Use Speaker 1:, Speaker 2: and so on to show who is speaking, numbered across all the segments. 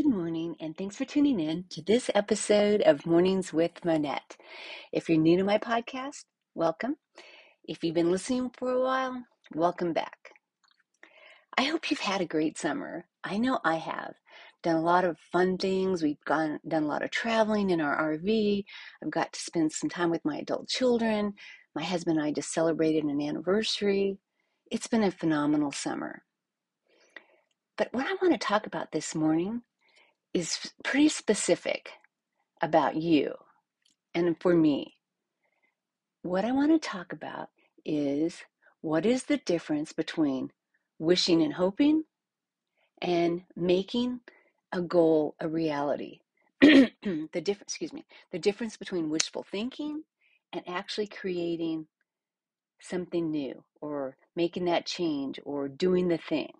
Speaker 1: Good morning, and thanks for tuning in to this episode of Mornings with Monette. If you're new to my podcast, welcome. If you've been listening for a while, welcome back. I hope you've had a great summer. I know I have. Done a lot of fun things. We've gone done a lot of traveling in our RV. I've got to spend some time with my adult children. My husband and I just celebrated an anniversary. It's been a phenomenal summer. But what I want to talk about this morning is pretty specific about you and for me. What I want to talk about is what is the difference between wishing and hoping and making a goal a reality. the difference, excuse me, the difference between wishful thinking and actually creating something new or making that change or doing the thing.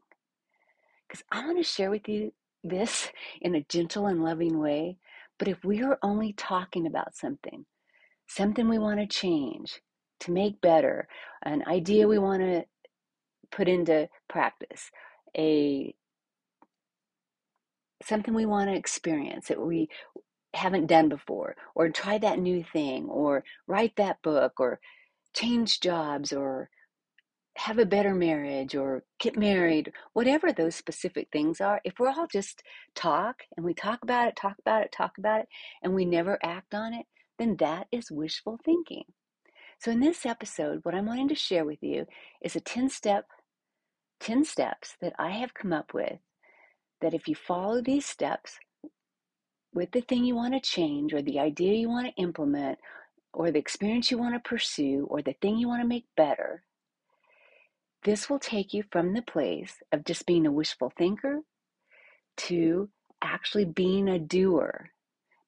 Speaker 1: Because I want to share with you this in a gentle and loving way. But if we are only talking about something, something we want to change, to make better, an idea we want to put into practice, a something we want to experience that we haven't done before, or try that new thing, or write that book, or change jobs, or have a better marriage or get married, whatever those specific things are, if we're all just talk and we talk about it, talk about it, talk about it, and we never act on it, then that is wishful thinking. So in this episode, what I'm wanting to share with you is a 10 step 10 steps that I have come up with that if you follow these steps with the thing you want to change or the idea you want to implement or the experience you want to pursue or the thing you want to make better, this will take you from the place of just being a wishful thinker to actually being a doer.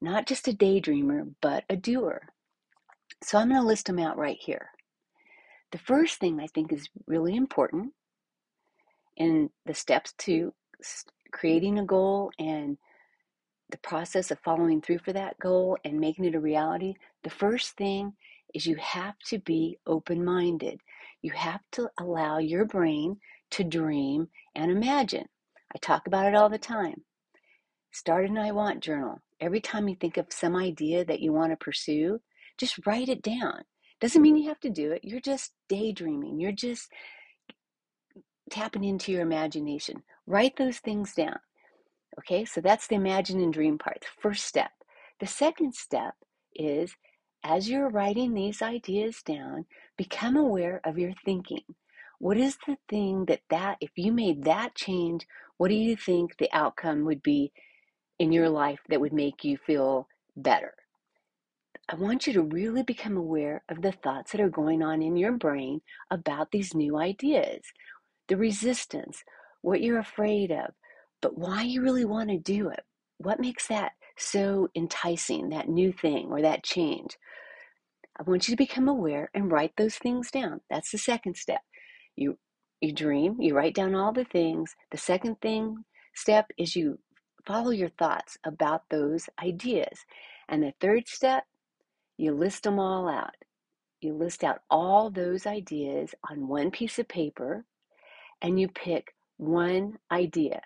Speaker 1: Not just a daydreamer, but a doer. So I'm going to list them out right here. The first thing I think is really important in the steps to creating a goal and the process of following through for that goal and making it a reality, the first thing is you have to be open minded. You have to allow your brain to dream and imagine. I talk about it all the time. Start an I want journal. Every time you think of some idea that you want to pursue, just write it down. Doesn't mean you have to do it. You're just daydreaming. You're just tapping into your imagination. Write those things down. Okay, so that's the imagine and dream part, the first step. The second step is as you're writing these ideas down, become aware of your thinking. What is the thing that that if you made that change, what do you think the outcome would be in your life that would make you feel better? I want you to really become aware of the thoughts that are going on in your brain about these new ideas, the resistance, what you're afraid of, but why you really want to do it. What makes that so enticing, that new thing or that change? I want you to become aware and write those things down. That's the second step. You you dream, you write down all the things. The second thing step is you follow your thoughts about those ideas. And the third step, you list them all out. You list out all those ideas on one piece of paper and you pick one idea.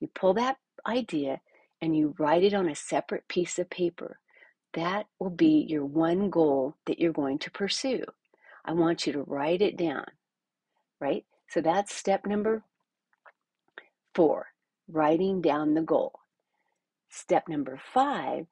Speaker 1: You pull that idea and you write it on a separate piece of paper. That will be your one goal that you're going to pursue. I want you to write it down, right? So that's step number four, writing down the goal. Step number five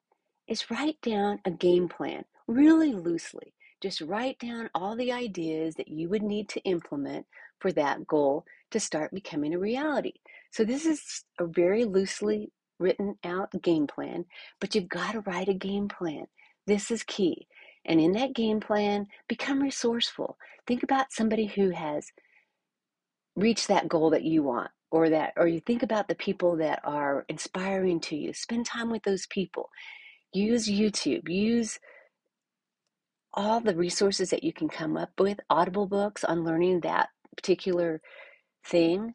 Speaker 1: is write down a game plan really loosely. Just write down all the ideas that you would need to implement for that goal to start becoming a reality. So, this is a very loosely written out game plan, but you've got to write a game plan. This is key. And in that game plan, become resourceful. Think about somebody who has reached that goal that you want or that or you think about the people that are inspiring to you. Spend time with those people. Use YouTube. Use all the resources that you can come up with, audible books on learning that particular thing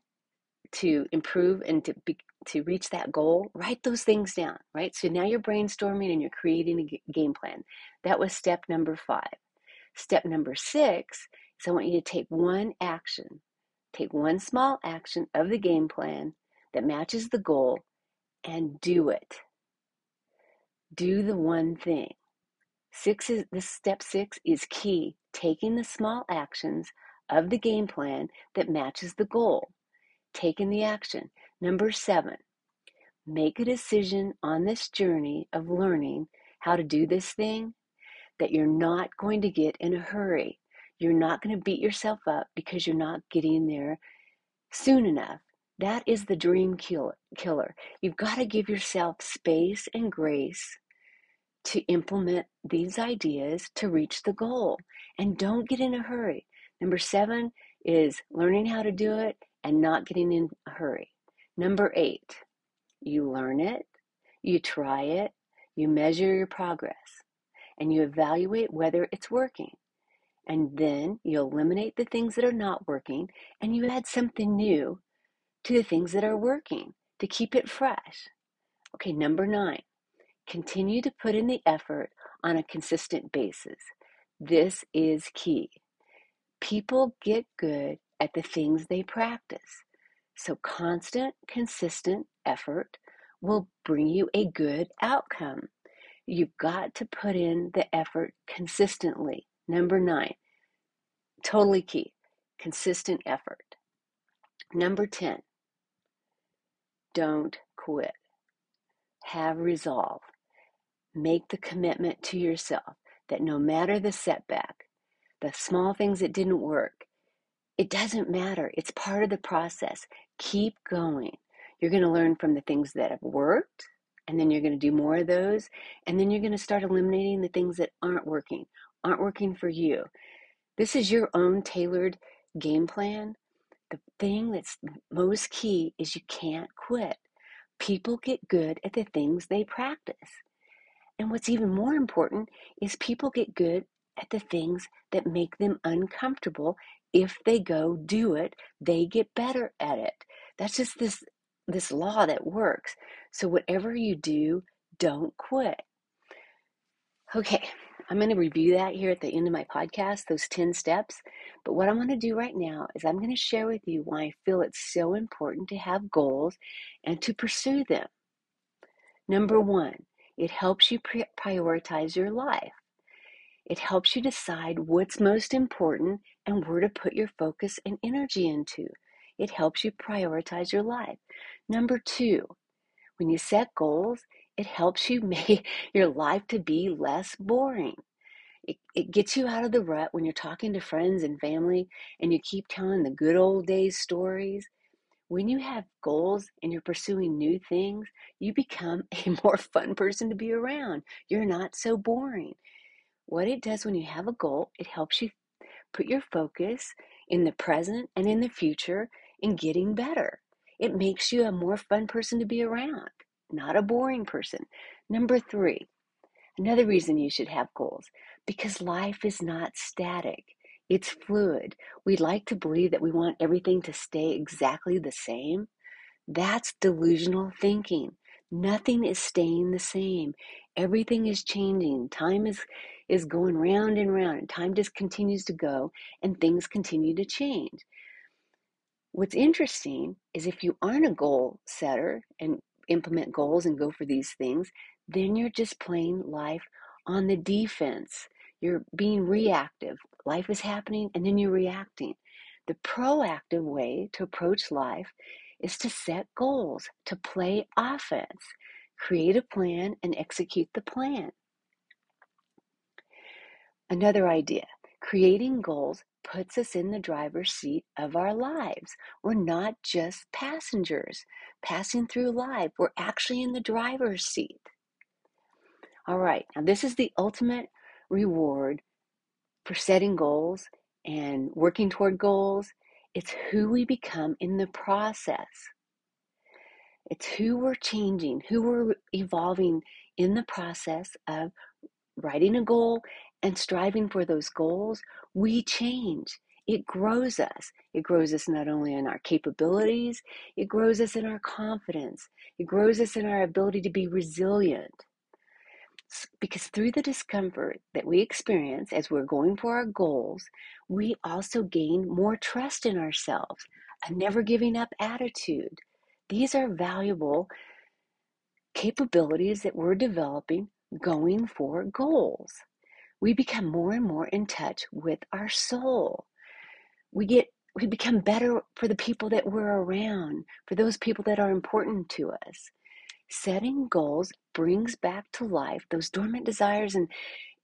Speaker 1: to improve and to be, to reach that goal, write those things down, right? So now you're brainstorming and you're creating a game plan. That was step number five. Step number six is I want you to take one action, take one small action of the game plan that matches the goal and do it. Do the one thing. Six is this step six is key, taking the small actions of the game plan that matches the goal. Taking the action. Number seven, make a decision on this journey of learning how to do this thing that you're not going to get in a hurry. You're not going to beat yourself up because you're not getting there soon enough. That is the dream killer. You've got to give yourself space and grace to implement these ideas to reach the goal. And don't get in a hurry. Number seven is learning how to do it and not getting in a hurry. Number eight, you learn it, you try it, you measure your progress, and you evaluate whether it's working. And then you eliminate the things that are not working and you add something new to the things that are working to keep it fresh. Okay, number nine, Continue to put in the effort on a consistent basis. This is key. People get good at the things they practice. So, constant, consistent effort will bring you a good outcome. You've got to put in the effort consistently. Number nine, totally key consistent effort. Number 10, don't quit. Have resolve. Make the commitment to yourself that no matter the setback, the small things that didn't work, it doesn't matter. It's part of the process. Keep going. You're going to learn from the things that have worked, and then you're going to do more of those, and then you're going to start eliminating the things that aren't working, aren't working for you. This is your own tailored game plan. The thing that's most key is you can't quit. People get good at the things they practice. And what's even more important is people get good at the things that make them uncomfortable. If they go do it, they get better at it. That's just this this law that works. So whatever you do, don't quit. Okay, I'm going to review that here at the end of my podcast, those 10 steps. But what I'm going to do right now is I'm going to share with you why I feel it's so important to have goals and to pursue them. Number one, it helps you prioritize your life. It helps you decide what's most important and where to put your focus and energy into. It helps you prioritize your life. Number two, when you set goals, it helps you make your life to be less boring. It, it gets you out of the rut when you're talking to friends and family and you keep telling the good old days stories when you have goals and you're pursuing new things, you become a more fun person to be around. You're not so boring. What it does when you have a goal, it helps you put your focus in the present and in the future in getting better. It makes you a more fun person to be around, not a boring person. Number three, another reason you should have goals because life is not static. It's fluid. We like to believe that we want everything to stay exactly the same. That's delusional thinking. Nothing is staying the same. Everything is changing. Time is, is going round and round, and time just continues to go, and things continue to change. What's interesting is if you aren't a goal setter and implement goals and go for these things, then you're just playing life on the defense. You're being reactive. Life is happening and then you're reacting. The proactive way to approach life is to set goals, to play offense, create a plan, and execute the plan. Another idea creating goals puts us in the driver's seat of our lives. We're not just passengers passing through life, we're actually in the driver's seat. All right, now this is the ultimate reward for setting goals and working toward goals. It's who we become in the process. It's who we're changing, who we're evolving in the process of writing a goal and striving for those goals. We change. It grows us. It grows us not only in our capabilities, it grows us in our confidence. It grows us in our ability to be resilient because through the discomfort that we experience as we're going for our goals, we also gain more trust in ourselves, a never giving up attitude. These are valuable capabilities that we're developing going for goals. We become more and more in touch with our soul. We get we become better for the people that we're around, for those people that are important to us. Setting goals brings back to life those dormant desires and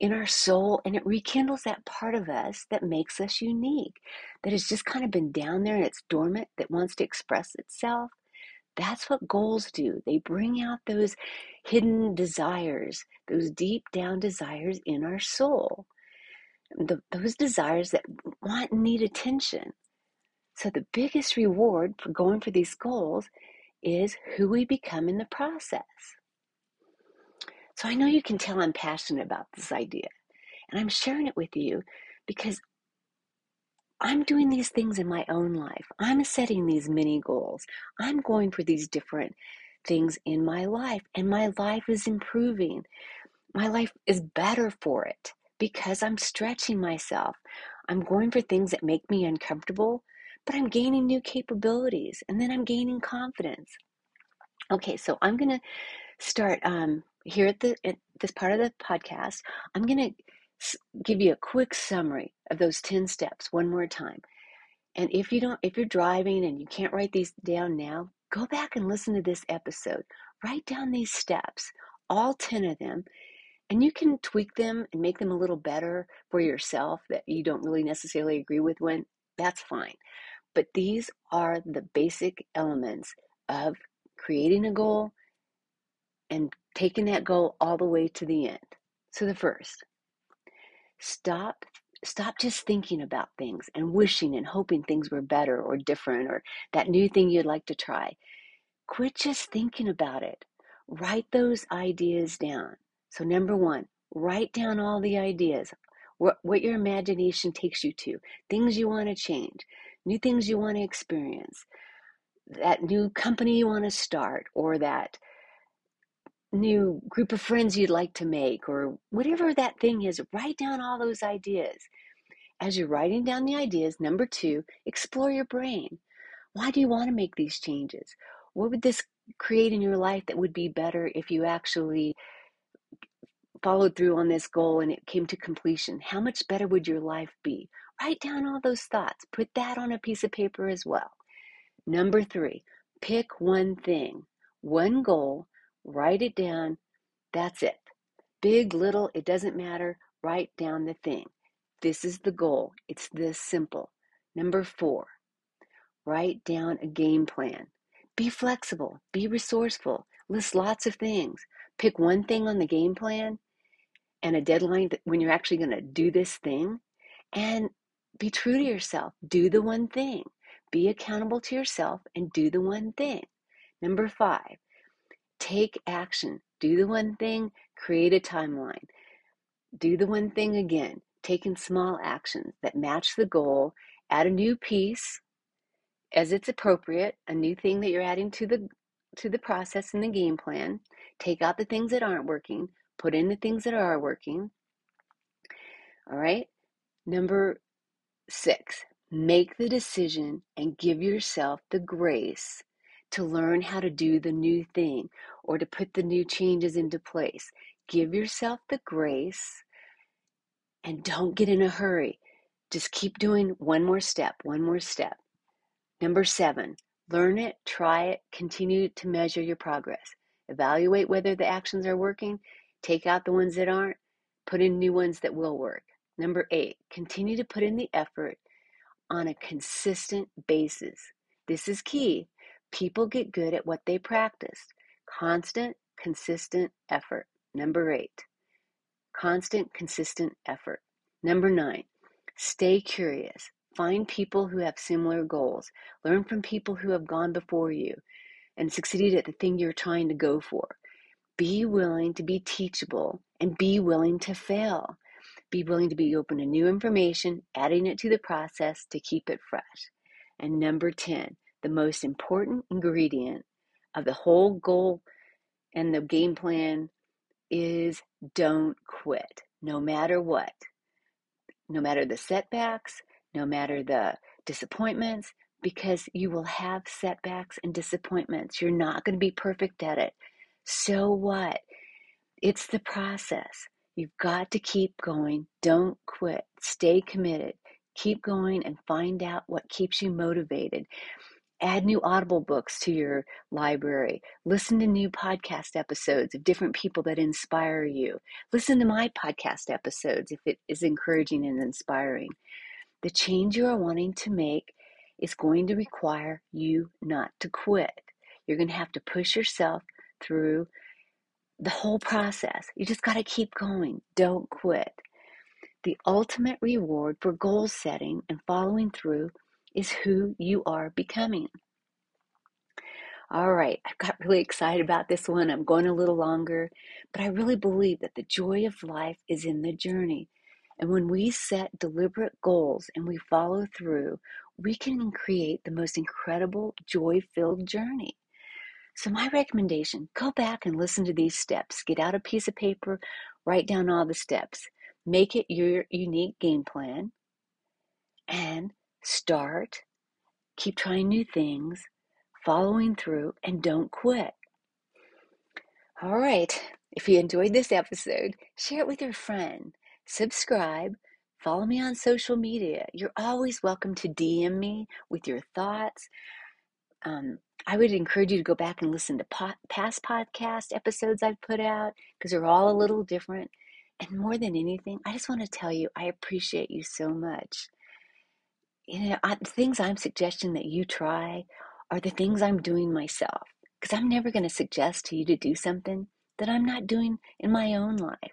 Speaker 1: in our soul and it rekindles that part of us that makes us unique, that has just kind of been down there and it's dormant, that wants to express itself. That's what goals do. They bring out those hidden desires, those deep down desires in our soul, the, those desires that want and need attention. So, the biggest reward for going for these goals is who we become in the process. So, I know you can tell I'm passionate about this idea, and I'm sharing it with you because I'm doing these things in my own life. I'm setting these mini goals. I'm going for these different things in my life, and my life is improving. My life is better for it because I'm stretching myself. I'm going for things that make me uncomfortable, but I'm gaining new capabilities and then I'm gaining confidence. Okay, so I'm going to start um, here at, the, at this part of the podcast. I'm going to give you a quick summary of those 10 steps one more time. And if you don't, if you're driving and you can't write these down now, go back and listen to this episode. Write down these steps, all 10 of them, and you can tweak them and make them a little better for yourself that you don't really necessarily agree with when that's fine. But these are the basic elements of creating a goal and taking that goal all the way to the end. So the first, stop stop just thinking about things and wishing and hoping things were better or different or that new thing you'd like to try. Quit just thinking about it. Write those ideas down. So, number one, write down all the ideas, what, what your imagination takes you to, things you want to change, new things you want to experience, that new company you want to start, or that new group of friends you'd like to make, or whatever that thing is, write down all those ideas. As you're writing down the ideas, number two, explore your brain. Why do you want to make these changes? What would this create in your life that would be better if you actually followed through on this goal and it came to completion? How much better would your life be? Write down all those thoughts. Put that on a piece of paper as well. Number three, pick one thing, one goal Write it down. That's it. Big, little, it doesn't matter. Write down the thing. This is the goal. It's this simple. Number four, write down a game plan. Be flexible, be resourceful, list lots of things. Pick one thing on the game plan and a deadline when you're actually going to do this thing and be true to yourself. Do the one thing. Be accountable to yourself and do the one thing. Number five, Take action. Do the one thing, create a timeline. Do the one thing again, taking small actions that match the goal. Add a new piece as it's appropriate, a new thing that you're adding to the to the process and the game plan. Take out the things that aren't working, put in the things that are working. All right? Number 6, make the decision and give yourself the grace to learn how to do the new thing or to put the new changes into place. Give yourself the grace and don't get in a hurry. Just keep doing one more step, one more step. Number seven, learn it, try it, continue to measure your progress. Evaluate whether the actions are working, take out the ones that aren't, put in new ones that will work. Number eight, continue to put in the effort on a consistent basis. This is key. People get good at what they practice. Constant, consistent effort. Number eight, constant, consistent effort. Number nine, stay curious. Find people who have similar goals. Learn from people who have gone before you and succeeded at the thing you're trying to go for. Be willing to be teachable and be willing to fail. Be willing to be open to new information, adding it to the process to keep it fresh. And number 10, the most important ingredient of the whole goal and the game plan is don't quit, no matter what. No matter the setbacks, no matter the disappointments, because you will have setbacks and disappointments. You're not going to be perfect at it. So what? It's the process. You've got to keep going. Don't quit. Stay committed. Keep going and find out what keeps you motivated. Add new Audible books to your library. Listen to new podcast episodes of different people that inspire you. Listen to my podcast episodes if it is encouraging and inspiring. The change you are wanting to make is going to require you not to quit. You're going to have to push yourself through the whole process. You just got to keep going. Don't quit. The ultimate reward for goal setting and following through is who you are becoming. All right, I've got really excited about this one. I'm going a little longer, but I really believe that the joy of life is in the journey. And when we set deliberate goals and we follow through, we can create the most incredible joy filled journey. So, my recommendation go back and listen to these steps. Get out a piece of paper, write down all the steps, make it your unique game plan, and start. Keep trying new things, following through, and don't quit. All right. If you enjoyed this episode, share it with your friend. Subscribe. Follow me on social media. You're always welcome to DM me with your thoughts. Um, I would encourage you to go back and listen to po- past podcast episodes I've put out because they're all a little different. And more than anything, I just want to tell you I appreciate you so much. You know, I, the things I'm suggesting that you try are the things I'm doing myself because I'm never going to suggest to you to do something that I'm not doing in my own life.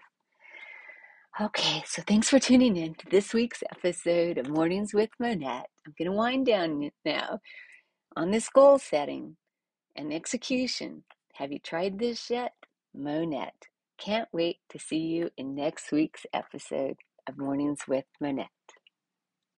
Speaker 1: Okay, so thanks for tuning in to this week's episode of Mornings with Monette. I'm going to wind down now on this goal setting and execution. Have you tried this yet? Monette. Can't wait to see you in next week's episode of Mornings with Monette.